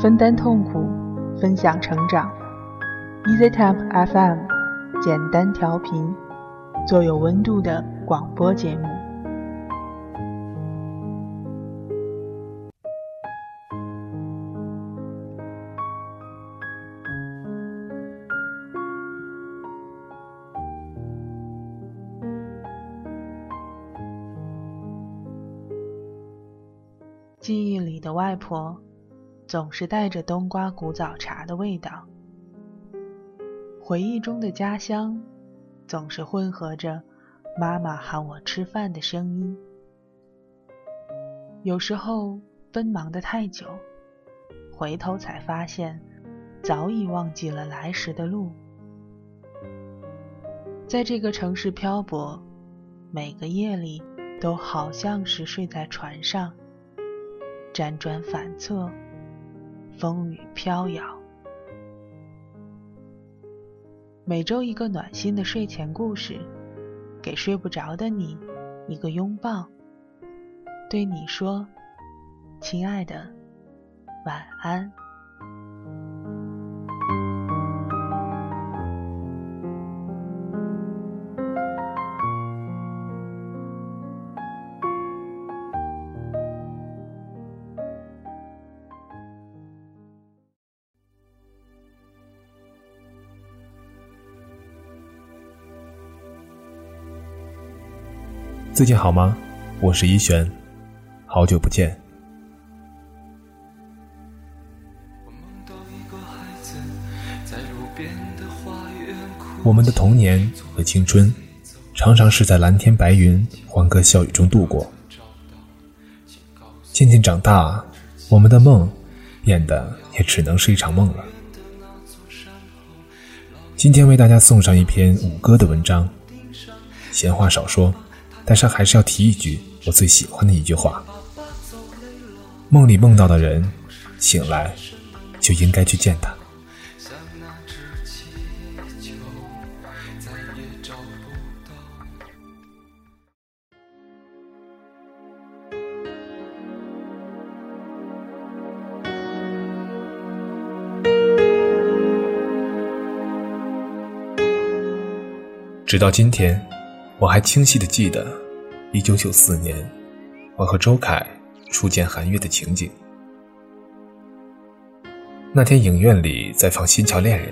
分担痛苦，分享成长。EasyTemp FM，简单调频，做有温度的广播节目。记忆里的外婆，总是带着冬瓜古早茶的味道；回忆中的家乡，总是混合着妈妈喊我吃饭的声音。有时候奔忙的太久，回头才发现，早已忘记了来时的路。在这个城市漂泊，每个夜里都好像是睡在船上。辗转反侧，风雨飘摇。每周一个暖心的睡前故事，给睡不着的你一个拥抱，对你说：“亲爱的，晚安。”最近好吗？我是一璇，好久不见。我们的童年和青春，常常是在蓝天白云、欢歌笑语中度过。渐渐长大，我们的梦变得也只能是一场梦了。今天为大家送上一篇五哥的文章，闲话少说。但是还是要提一句我最喜欢的一句话：梦里梦到的人，醒来就应该去见他。直到今天。我还清晰的记得，一九九四年，我和周凯初见韩月的情景。那天影院里在放《新桥恋人》，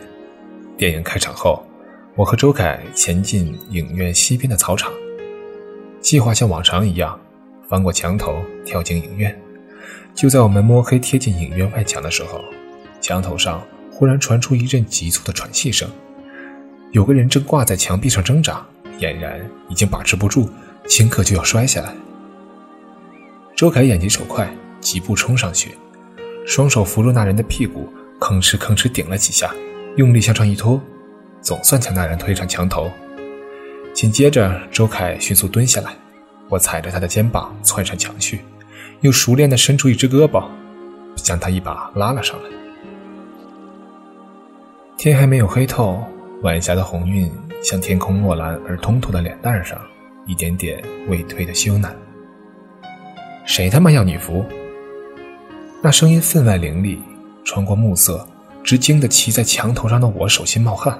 电影开场后，我和周凯前进影院西边的草场，计划像往常一样翻过墙头跳进影院。就在我们摸黑贴近影院外墙的时候，墙头上忽然传出一阵急促的喘气声，有个人正挂在墙壁上挣扎。俨然已经把持不住，顷刻就要摔下来。周凯眼疾手快，疾步冲上去，双手扶住那人的屁股，吭哧吭哧顶了几下，用力向上一拖，总算将那人推上墙头。紧接着，周凯迅速蹲下来，我踩着他的肩膀窜上墙去，又熟练地伸出一只胳膊，将他一把拉了上来。天还没有黑透，晚霞的红晕。像天空墨蓝而通透的脸蛋上，一点点未退的羞赧。谁他妈要女服？那声音分外凌厉，穿过暮色，直惊得骑在墙头上的我手心冒汗。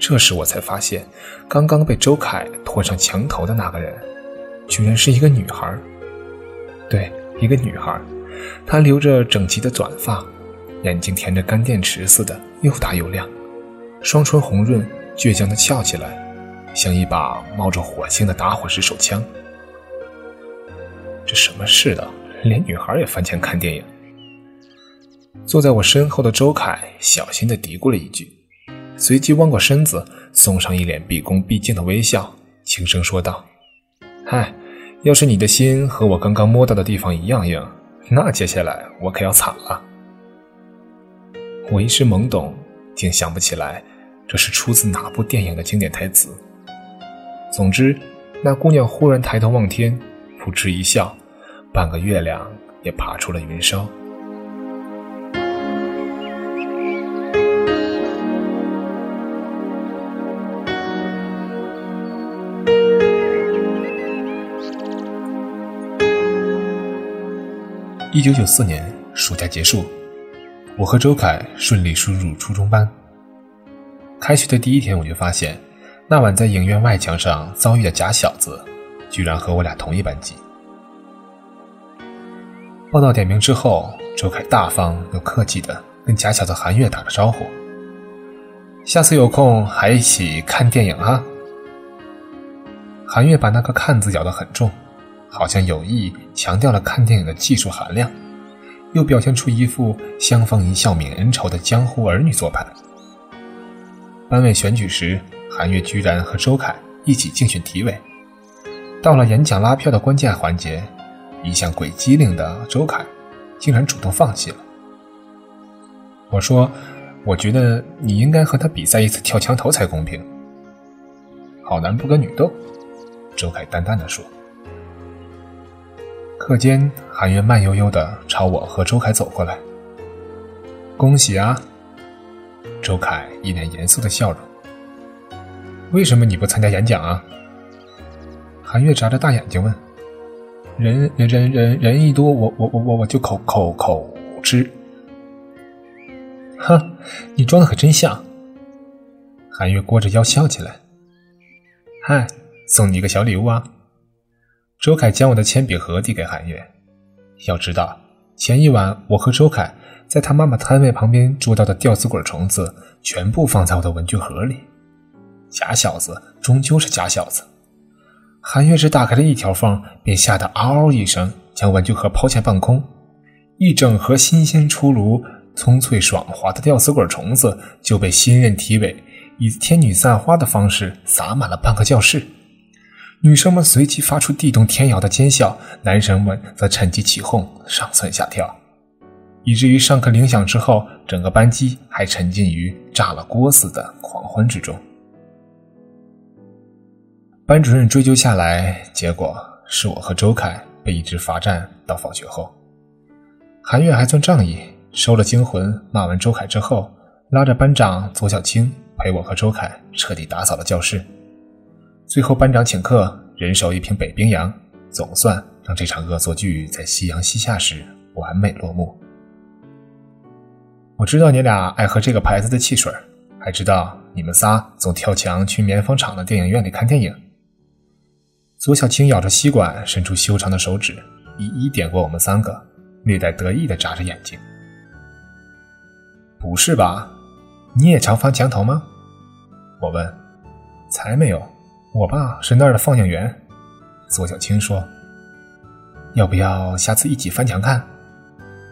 这时我才发现，刚刚被周凯拖上墙头的那个人，居然是一个女孩。对，一个女孩，她留着整齐的短发，眼睛填着干电池似的，又大又亮，双唇红润。倔强地翘起来，像一把冒着火星的打火石手枪。这什么世道，连女孩也翻墙看电影？坐在我身后的周凯小心地嘀咕了一句，随即弯过身子，送上一脸毕恭毕敬的微笑，轻声说道：“嗨，要是你的心和我刚刚摸到的地方一样硬，那接下来我可要惨了。”我一时懵懂，竟想不起来。这是出自哪部电影的经典台词？总之，那姑娘忽然抬头望天，扑哧一笑，半个月亮也爬出了云梢。一九九四年暑假结束，我和周凯顺利输入初中班。开学的第一天，我就发现，那晚在影院外墙上遭遇的假小子，居然和我俩同一班级。报到点名之后，周凯大方又客气的跟假小子韩月打了招呼：“下次有空还一起看电影啊。”韩月把那个“看”字咬得很重，好像有意强调了看电影的技术含量，又表现出一副相逢一笑泯恩仇的江湖儿女做派。班委选举时，韩月居然和周凯一起竞选体委。到了演讲拉票的关键环节，一向鬼机灵的周凯竟然主动放弃了。我说：“我觉得你应该和他比赛一次跳墙头才公平。”好男不跟女斗，周凯淡淡的说。课间，韩月慢悠悠的朝我和周凯走过来。恭喜啊！周凯一脸严肃的笑容。为什么你不参加演讲啊？韩月眨着大眼睛问。人人人人人一多，我我我我我就口口口吃。哼，你装的可真像。韩月弓着腰笑起来。嗨，送你一个小礼物啊！周凯将我的铅笔盒递给韩月。要知道，前一晚我和周凯。在他妈妈摊位旁边捉到的吊死鬼虫子，全部放在我的文具盒里。假小子终究是假小子。韩月只打开了一条缝，便吓得嗷嗷一声，将文具盒抛向半空。一整盒新鲜出炉、葱脆爽滑的吊死鬼虫子就被新任体委以天女散花的方式撒满了半个教室。女生们随即发出地动天摇的尖笑，男生们则趁机起哄，上蹿下跳。以至于上课铃响之后，整个班级还沉浸于炸了锅似的狂欢之中。班主任追究下来，结果是我和周凯被一直罚站到放学后。韩月还算仗义，收了惊魂，骂完周凯之后，拉着班长左小青陪我和周凯彻底打扫了教室。最后班长请客，人手一瓶北冰洋，总算让这场恶作剧在夕阳西下时完美落幕。我知道你俩爱喝这个牌子的汽水，还知道你们仨总跳墙去棉纺厂的电影院里看电影。左小青咬着吸管，伸出修长的手指，一一点过我们三个，略带得意的眨着眼睛。不是吧？你也常翻墙头吗？我问。才没有，我爸是那儿的放映员。左小青说。要不要下次一起翻墙看？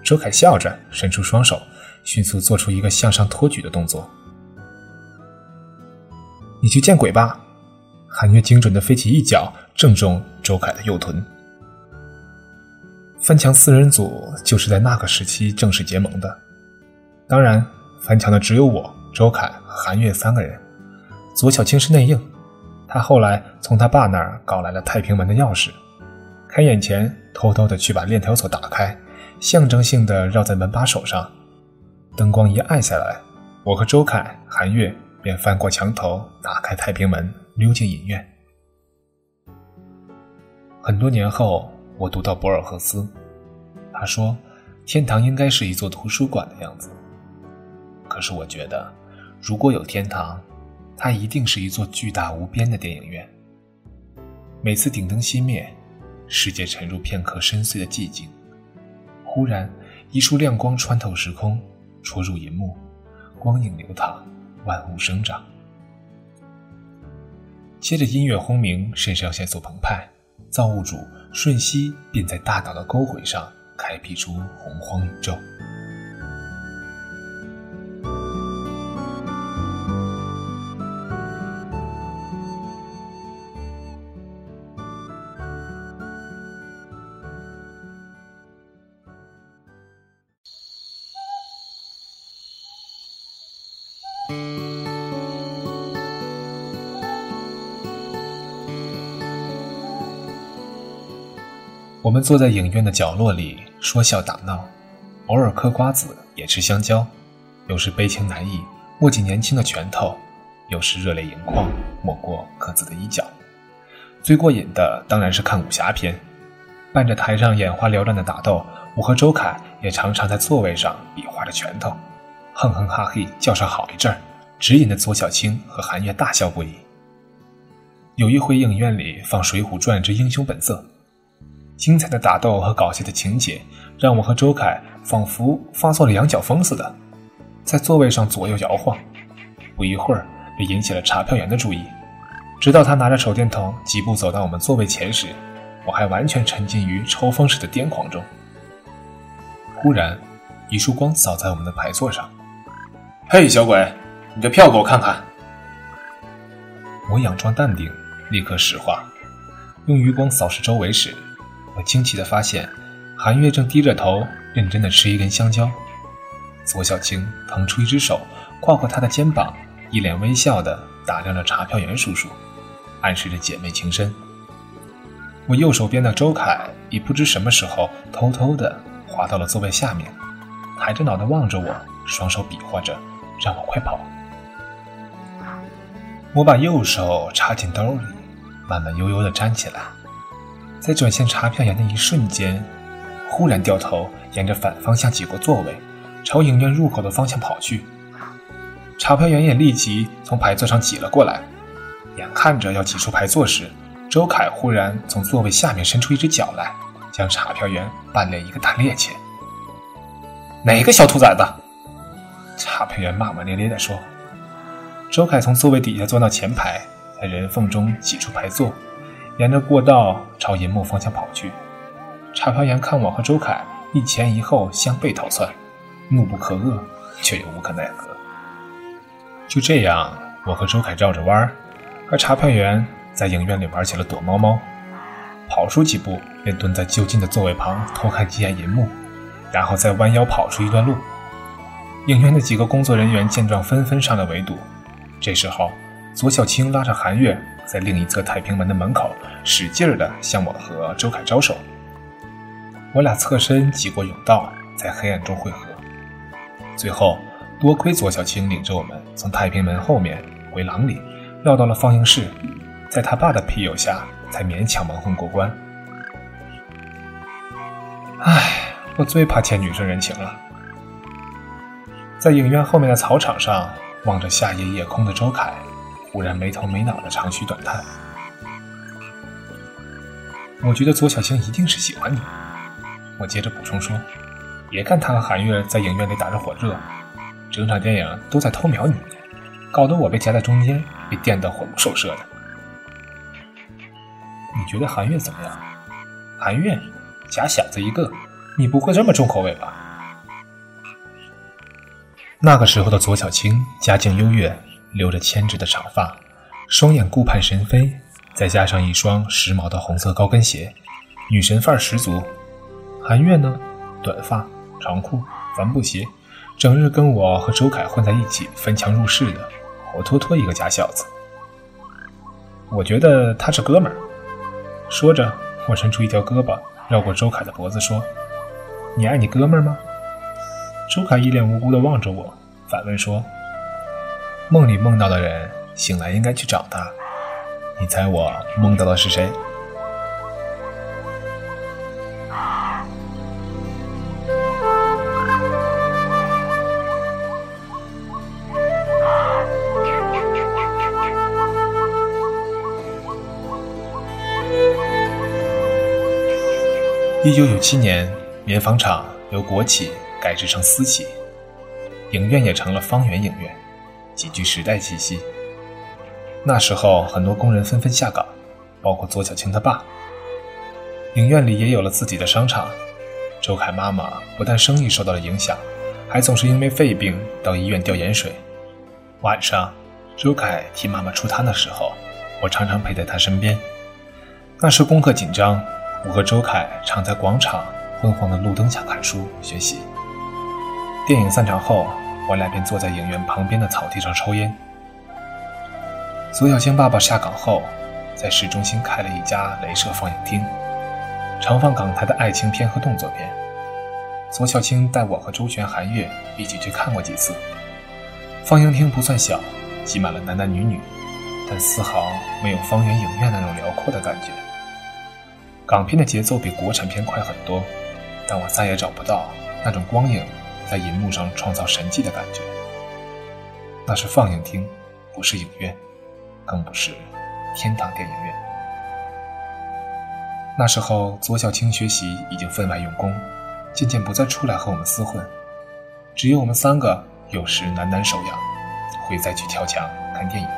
周凯笑着伸出双手。迅速做出一个向上托举的动作。你去见鬼吧！韩月精准的飞起一脚，正中周凯的右臀。翻墙四人组就是在那个时期正式结盟的。当然，翻墙的只有我、周凯和韩月三个人。左小青是内应，他后来从他爸那儿搞来了太平门的钥匙，开眼前偷偷的去把链条锁打开，象征性的绕在门把手上。灯光一暗下来，我和周凯、韩月便翻过墙头，打开太平门，溜进影院。很多年后，我读到博尔赫斯，他说：“天堂应该是一座图书馆的样子。”可是我觉得，如果有天堂，它一定是一座巨大无边的电影院。每次顶灯熄灭，世界沉入片刻深邃的寂静，忽然一束亮光穿透时空。戳入银幕，光影流淌，万物生长。接着音乐轰鸣，肾上腺素澎湃，造物主瞬息便在大脑的沟回上开辟出洪荒宇宙。我们坐在影院的角落里说笑打闹，偶尔嗑瓜子，也吃香蕉，有时悲情难抑，握紧年轻的拳头；有时热泪盈眶，抹过各自的衣角。最过瘾的当然是看武侠片，伴着台上眼花缭乱的打斗，我和周凯也常常在座位上比划着拳头，哼哼哈嘿叫上好一阵儿，只引得左小青和韩月大笑不已。有一回影院里放《水浒传之英雄本色》，精彩的打斗和搞笑的情节让我和周凯仿佛发作了羊角风似的，在座位上左右摇晃。不一会儿，便引起了查票员的注意。直到他拿着手电筒几步走到我们座位前时，我还完全沉浸于抽风似的癫狂中。忽然，一束光扫在我们的排座上。“嘿，小鬼，你的票给我看看！”我佯装淡定，立刻石化。用余光扫视周围时，我惊奇地发现，韩月正低着头认真地吃一根香蕉。左小青腾出一只手，跨过他的肩膀，一脸微笑地打量着查票员叔叔。暗示着姐妹情深。我右手边的周凯已不知什么时候偷偷地滑到了座位下面，抬着脑袋望着我，双手比划着让我快跑。我把右手插进兜里，慢慢悠悠地站起来，在转向查票员的一瞬间，忽然掉头沿着反方向挤过座位，朝影院入口的方向跑去。查票员也立即从排座上挤了过来。眼看着要挤出排座时，周凯忽然从座位下面伸出一只脚来，将查票员绊了一个大趔趄。哪个小兔崽子？查票员骂骂咧咧地说。周凯从座位底下钻到前排，在人缝中挤出排座，沿着过道朝银幕方向跑去。查票员看我和周凯一前一后相背逃窜，怒不可遏，却又无可奈何。就这样，我和周凯绕着弯儿。而查票员在影院里玩起了躲猫猫，跑出几步便蹲在就近的座位旁偷看几眼银幕，然后再弯腰跑出一段路。影院的几个工作人员见状纷纷上来围堵。这时候，左小青拉着韩月在另一侧太平门的门口使劲地向我和周凯招手。我俩侧身挤过甬道，在黑暗中汇合。最后，多亏左小青领着我们从太平门后面回廊里。绕到了放映室，在他爸的庇佑下，才勉强蒙混过关。唉，我最怕欠女生人情了。在影院后面的草场上，望着夏夜夜空的周凯，忽然没头没脑的长吁短叹。我觉得左小青一定是喜欢你。我接着补充说：“别看他和韩月在影院里打着火热，整场电影都在偷瞄你，搞得我被夹在中间。”被电得魂不守舍的，你觉得韩月怎么样？韩月，假小子一个，你不会这么重口味吧？那个时候的左小青家境优越，留着牵直的长发，双眼顾盼神飞，再加上一双时髦的红色高跟鞋，女神范儿十足。韩月呢，短发长裤帆布鞋，整日跟我和周凯混在一起，翻墙入室的。活脱脱一个假小子，我觉得他是哥们儿。说着，我伸出一条胳膊，绕过周凯的脖子，说：“你爱你哥们儿吗？”周凯一脸无辜地望着我，反问说：“梦里梦到的人，醒来应该去找他。你猜我梦到的是谁？”一九九七年，棉纺厂由国企改制成私企，影院也成了方圆影院，极具时代气息。那时候，很多工人纷纷下岗，包括左小青他爸。影院里也有了自己的商场。周凯妈妈不但生意受到了影响，还总是因为肺病到医院吊盐水。晚上，周凯替妈妈出摊的时候，我常常陪在他身边。那时功课紧张。我和周凯常在广场昏黄的路灯下看书学习。电影散场后，我俩便坐在影院旁边的草地上抽烟。左小青爸爸下岗后，在市中心开了一家镭射放映厅，常放港台的爱情片和动作片。左小青带我和周旋、韩月一起去看过几次。放映厅不算小，挤满了男男女女，但丝毫没有方圆影院那种辽阔的感觉。港片的节奏比国产片快很多，但我再也找不到那种光影在银幕上创造神迹的感觉。那是放映厅，不是影院，更不是天堂电影院。那时候，左小青学习已经分外用功，渐渐不再出来和我们厮混，只有我们三个有时喃喃手痒，会再去跳墙看电影。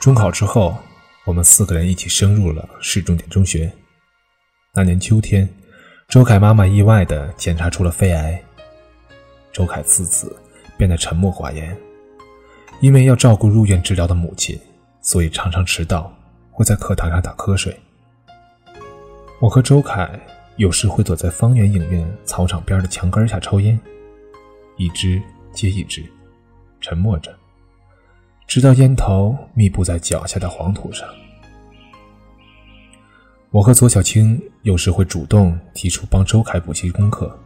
中考之后，我们四个人一起升入了市重点中学。那年秋天，周凯妈妈意外的检查出了肺癌。周凯自此变得沉默寡言，因为要照顾入院治疗的母亲，所以常常迟到，会在课堂上打瞌睡。我和周凯有时会躲在方圆影院操场边的墙根下抽烟，一支接一支，沉默着。直到烟头密布在脚下的黄土上，我和左小青有时会主动提出帮周凯补习功课，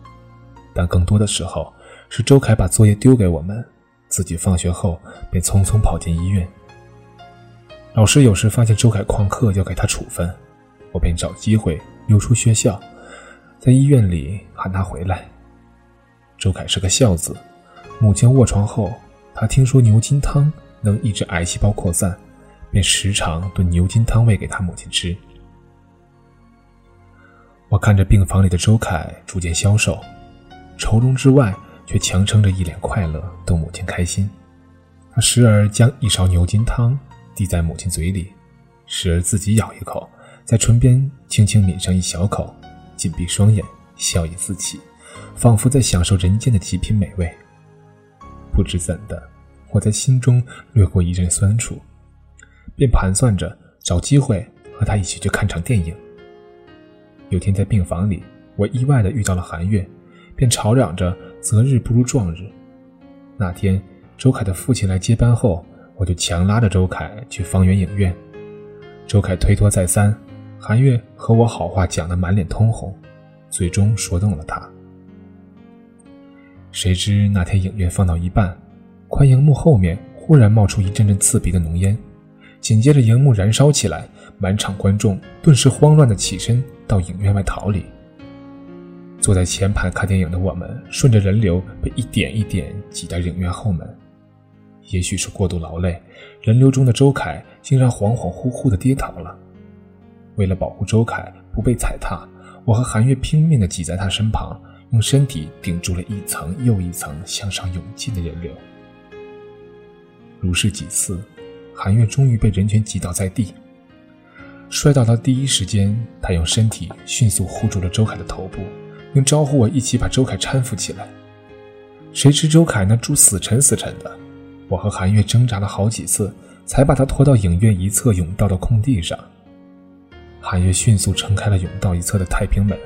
但更多的时候是周凯把作业丢给我们，自己放学后便匆匆跑进医院。老师有时发现周凯旷课要给他处分，我便找机会溜出学校，在医院里喊他回来。周凯是个孝子，母亲卧床后，他听说牛筋汤。能抑制癌细胞扩散，便时常炖牛筋汤喂给他母亲吃。我看着病房里的周凯逐渐消瘦，愁容之外却强撑着一脸快乐逗母亲开心。他时而将一勺牛筋汤递在母亲嘴里，时而自己咬一口，在唇边轻轻抿上一小口，紧闭双眼，笑意四起，仿佛在享受人间的极品美味。不知怎的。我在心中掠过一阵酸楚，便盘算着找机会和他一起去看场电影。有天在病房里，我意外的遇到了韩月，便吵嚷着择日不如撞日。那天周凯的父亲来接班后，我就强拉着周凯去方圆影院。周凯推脱再三，韩月和我好话讲得满脸通红，最终说动了他。谁知那天影院放到一半。宽荧幕后面忽然冒出一阵阵刺鼻的浓烟，紧接着荧幕燃烧起来，满场观众顿时慌乱的起身到影院外逃离。坐在前排看电影的我们，顺着人流被一点一点挤到影院后门。也许是过度劳累，人流中的周凯竟然恍恍惚惚的跌倒了。为了保护周凯不被踩踏，我和韩月拼命的挤在他身旁，用身体顶住了一层又一层向上涌进的人流。如是几次，韩月终于被人群挤倒在地。摔倒的第一时间，他用身体迅速护住了周凯的头部，并招呼我一起把周凯搀扶起来。谁知周凯那猪死沉死沉的，我和韩月挣扎了好几次，才把他拖到影院一侧甬道的空地上。韩月迅速撑开了甬道一侧的太平门，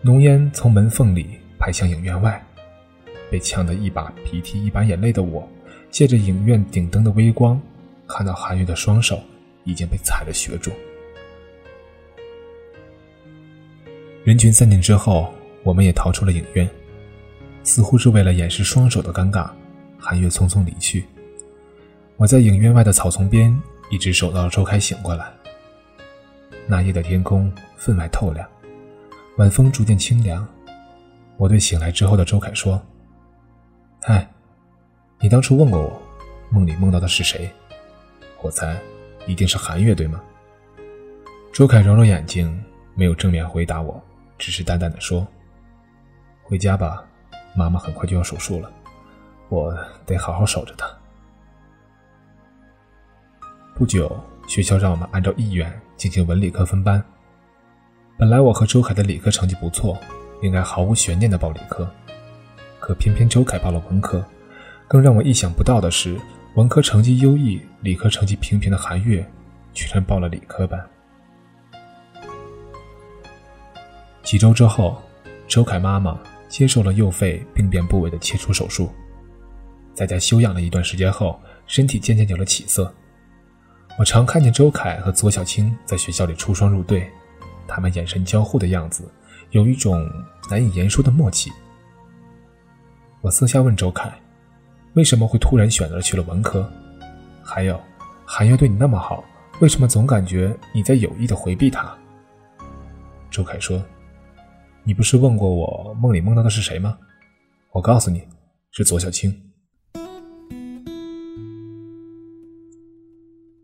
浓烟从门缝里排向影院外。被呛得一把鼻涕一把眼泪的我。借着影院顶灯的微光，看到韩月的双手已经被踩了血肿。人群散尽之后，我们也逃出了影院，似乎是为了掩饰双手的尴尬，韩月匆匆离去。我在影院外的草丛边一直守到了周凯醒过来。那夜的天空分外透亮，晚风逐渐清凉。我对醒来之后的周凯说：“嗨。”你当初问过我，梦里梦到的是谁？我猜，一定是韩月，对吗？周凯揉揉眼睛，没有正面回答我，只是淡淡的说：“回家吧，妈妈很快就要手术了，我得好好守着她。”不久，学校让我们按照意愿进行文理科分班。本来我和周凯的理科成绩不错，应该毫无悬念的报理科，可偏偏周凯报了文科。更让我意想不到的是，文科成绩优异、理科成绩平平的韩月，居然报了理科班。几周之后，周凯妈妈接受了右肺病变部位的切除手术，在家休养了一段时间后，身体渐渐有了起色。我常看见周凯和左小青在学校里出双入对，他们眼神交互的样子，有一种难以言说的默契。我私下问周凯，为什么会突然选择去了文科？还有，韩月对你那么好，为什么总感觉你在有意的回避他？周凯说：“你不是问过我梦里梦到的是谁吗？我告诉你，是左小青。”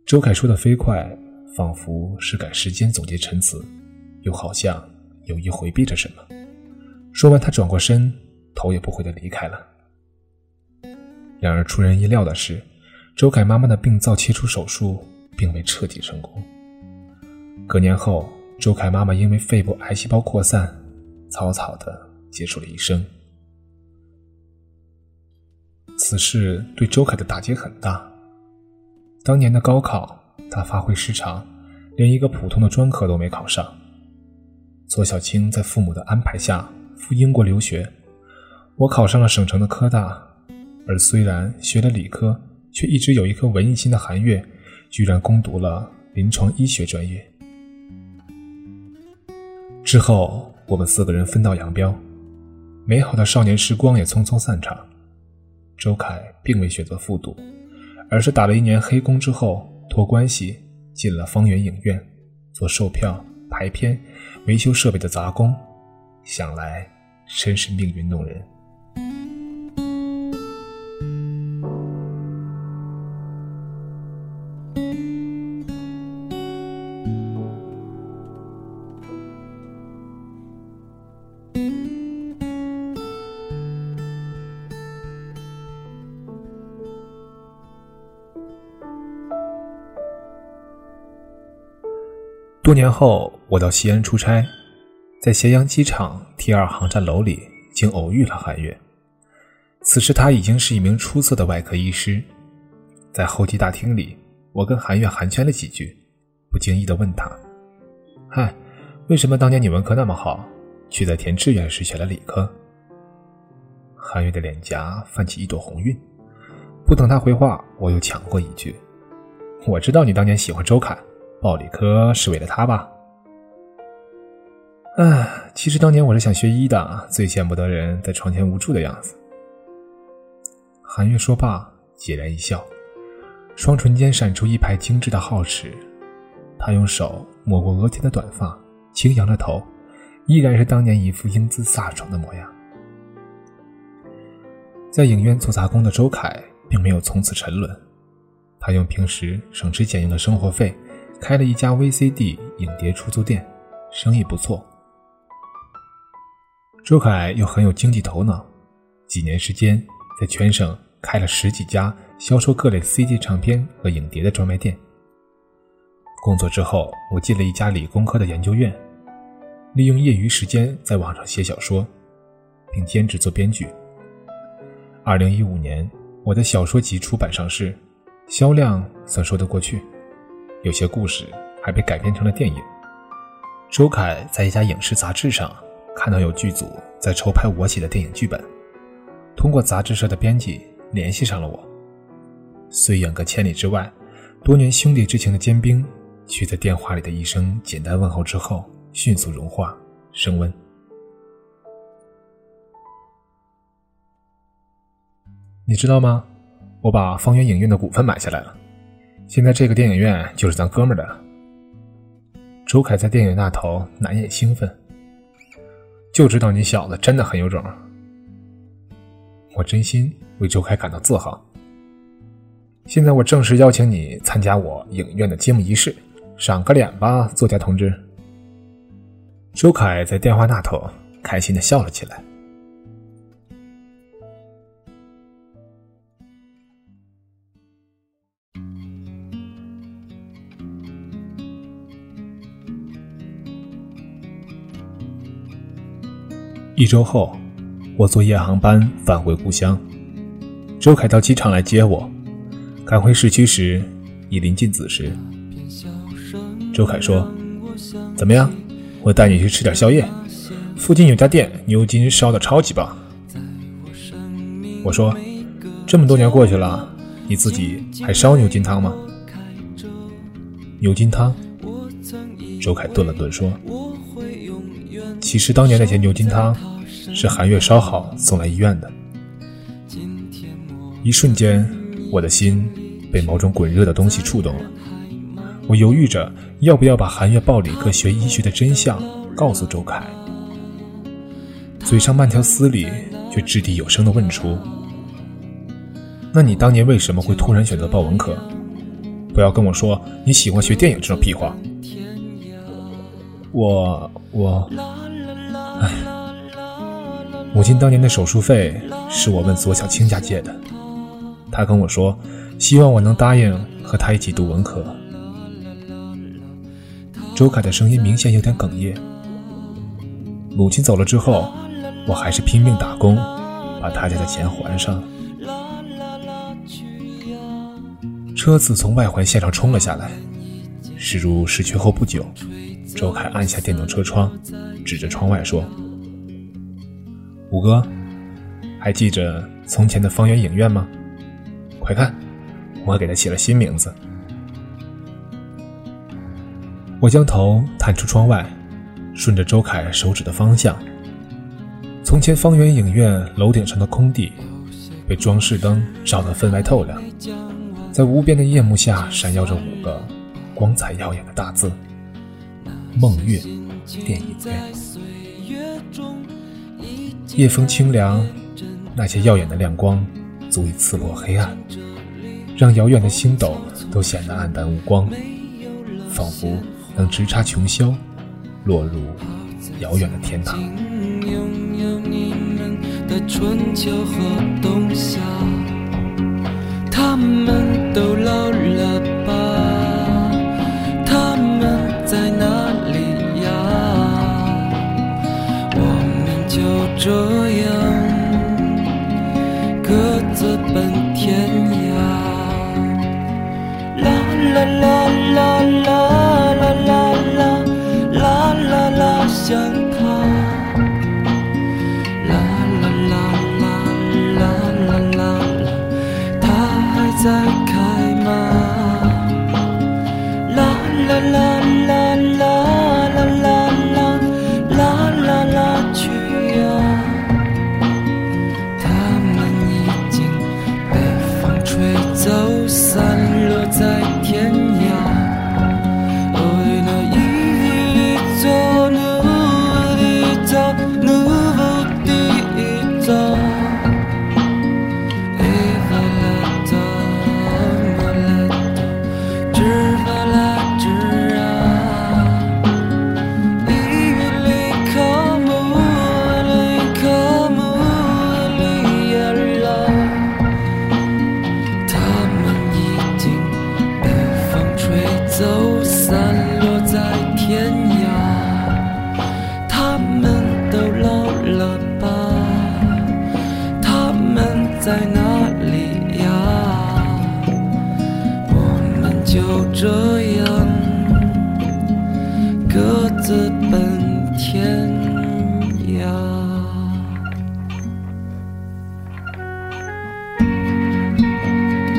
周凯说的飞快，仿佛是赶时间总结陈词，又好像有意回避着什么。说完，他转过身，头也不回的离开了。然而出人意料的是，周凯妈妈的病灶切除手术并未彻底成功。隔年后，周凯妈妈因为肺部癌细胞扩散，草草的结束了一生。此事对周凯的打击很大。当年的高考，他发挥失常，连一个普通的专科都没考上。左小青在父母的安排下赴英国留学，我考上了省城的科大，而虽然学了理科，却一直有一颗文艺心的韩月，居然攻读了临床医学专业。之后，我们四个人分道扬镳，美好的少年时光也匆匆散场。周凯并未选择复读。而是打了一年黑工之后，托关系进了方圆影院，做售票、排片、维修设备的杂工，想来真是命运弄人。多年后，我到西安出差，在咸阳机场 T 二航站楼里，竟偶遇了韩月。此时他已经是一名出色的外科医师。在候机大厅里，我跟韩月寒暄了几句，不经意地问他：“嗨，为什么当年你文科那么好，却在填志愿时选了理科？”韩月的脸颊泛起一朵红晕。不等他回话，我又抢过一句：“我知道你当年喜欢周凯。”报理科是为了他吧？唉，其实当年我是想学医的，最见不得人在床前无助的样子。韩月说罢，孑然一笑，双唇间闪出一排精致的皓齿。他用手抹过额前的短发，轻扬着头，依然是当年一副英姿飒爽的模样。在影院做杂工的周凯，并没有从此沉沦，他用平时省吃俭用的生活费。开了一家 VCD 影碟出租店，生意不错。周凯又很有经济头脑，几年时间在全省开了十几家销售各类 CD 唱片和影碟的专卖店。工作之后，我进了一家理工科的研究院，利用业余时间在网上写小说，并兼职做编剧。二零一五年，我的小说集出版上市，销量算说得过去。有些故事还被改编成了电影。周凯在一家影视杂志上看到有剧组在筹拍我写的电影剧本，通过杂志社的编辑联系上了我。虽远隔千里之外，多年兄弟之情的坚冰，却在电话里的一声简单问候之后迅速融化升温。你知道吗？我把方圆影院的股份买下来了。现在这个电影院就是咱哥们儿的了。周凯在电影那头难掩兴奋，就知道你小子真的很有种。我真心为周凯感到自豪。现在我正式邀请你参加我影院的揭幕仪式，赏个脸吧，作家同志。周凯在电话那头开心的笑了起来。一周后，我坐夜航班返回故乡。周凯到机场来接我，赶回市区时已临近子时。周凯说：“怎么样？我带你去吃点宵夜。附近有家店，牛筋烧的超级棒。”我说：“这么多年过去了，你自己还烧牛筋汤吗？牛筋汤。周凯顿了顿说：“其实当年那些牛筋汤，是韩月烧好送来医院的。”一瞬间，我的心被某种滚热的东西触动了。我犹豫着要不要把韩月报理科学医学的真相告诉周凯，嘴上慢条斯理，却掷地有声地问出。那你当年为什么会突然选择报文科？不要跟我说你喜欢学电影这种屁话。我我，唉，母亲当年的手术费是我问左小青家借的。她跟我说，希望我能答应和她一起读文科。周凯的声音明显有点哽咽。母亲走了之后，我还是拼命打工，把他家的钱还上。车子从外环线上冲了下来，驶入市区后不久，周凯按下电动车窗，指着窗外说：“五哥，还记着从前的方圆影院吗？快看，我给它起了新名字。”我将头探出窗外，顺着周凯手指的方向，从前方圆影院楼顶上的空地，被装饰灯照得分外透亮。在无边的夜幕下，闪耀着五个光彩耀眼的大字：“梦月电影院。”夜风清凉，那些耀眼的亮光足以刺破黑暗，让遥远的星斗都显得黯淡无光，仿佛能直插琼霄，落入遥远的天堂。他们都老了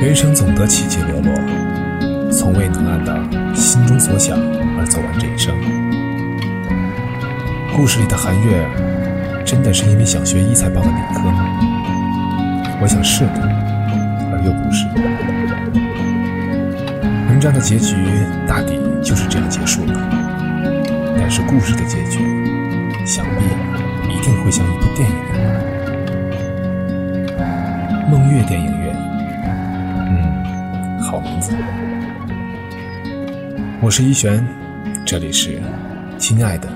人生总得起起落落，从未能按照心中所想而走完这一生。故事里的韩月，真的是因为想学医才报的理科吗？我想是的，而又不是。文章的结局大抵就是这样结束了，但是故事的结局，想必一定会像一部电影。梦月电影院，我是一璇，这里是亲爱的，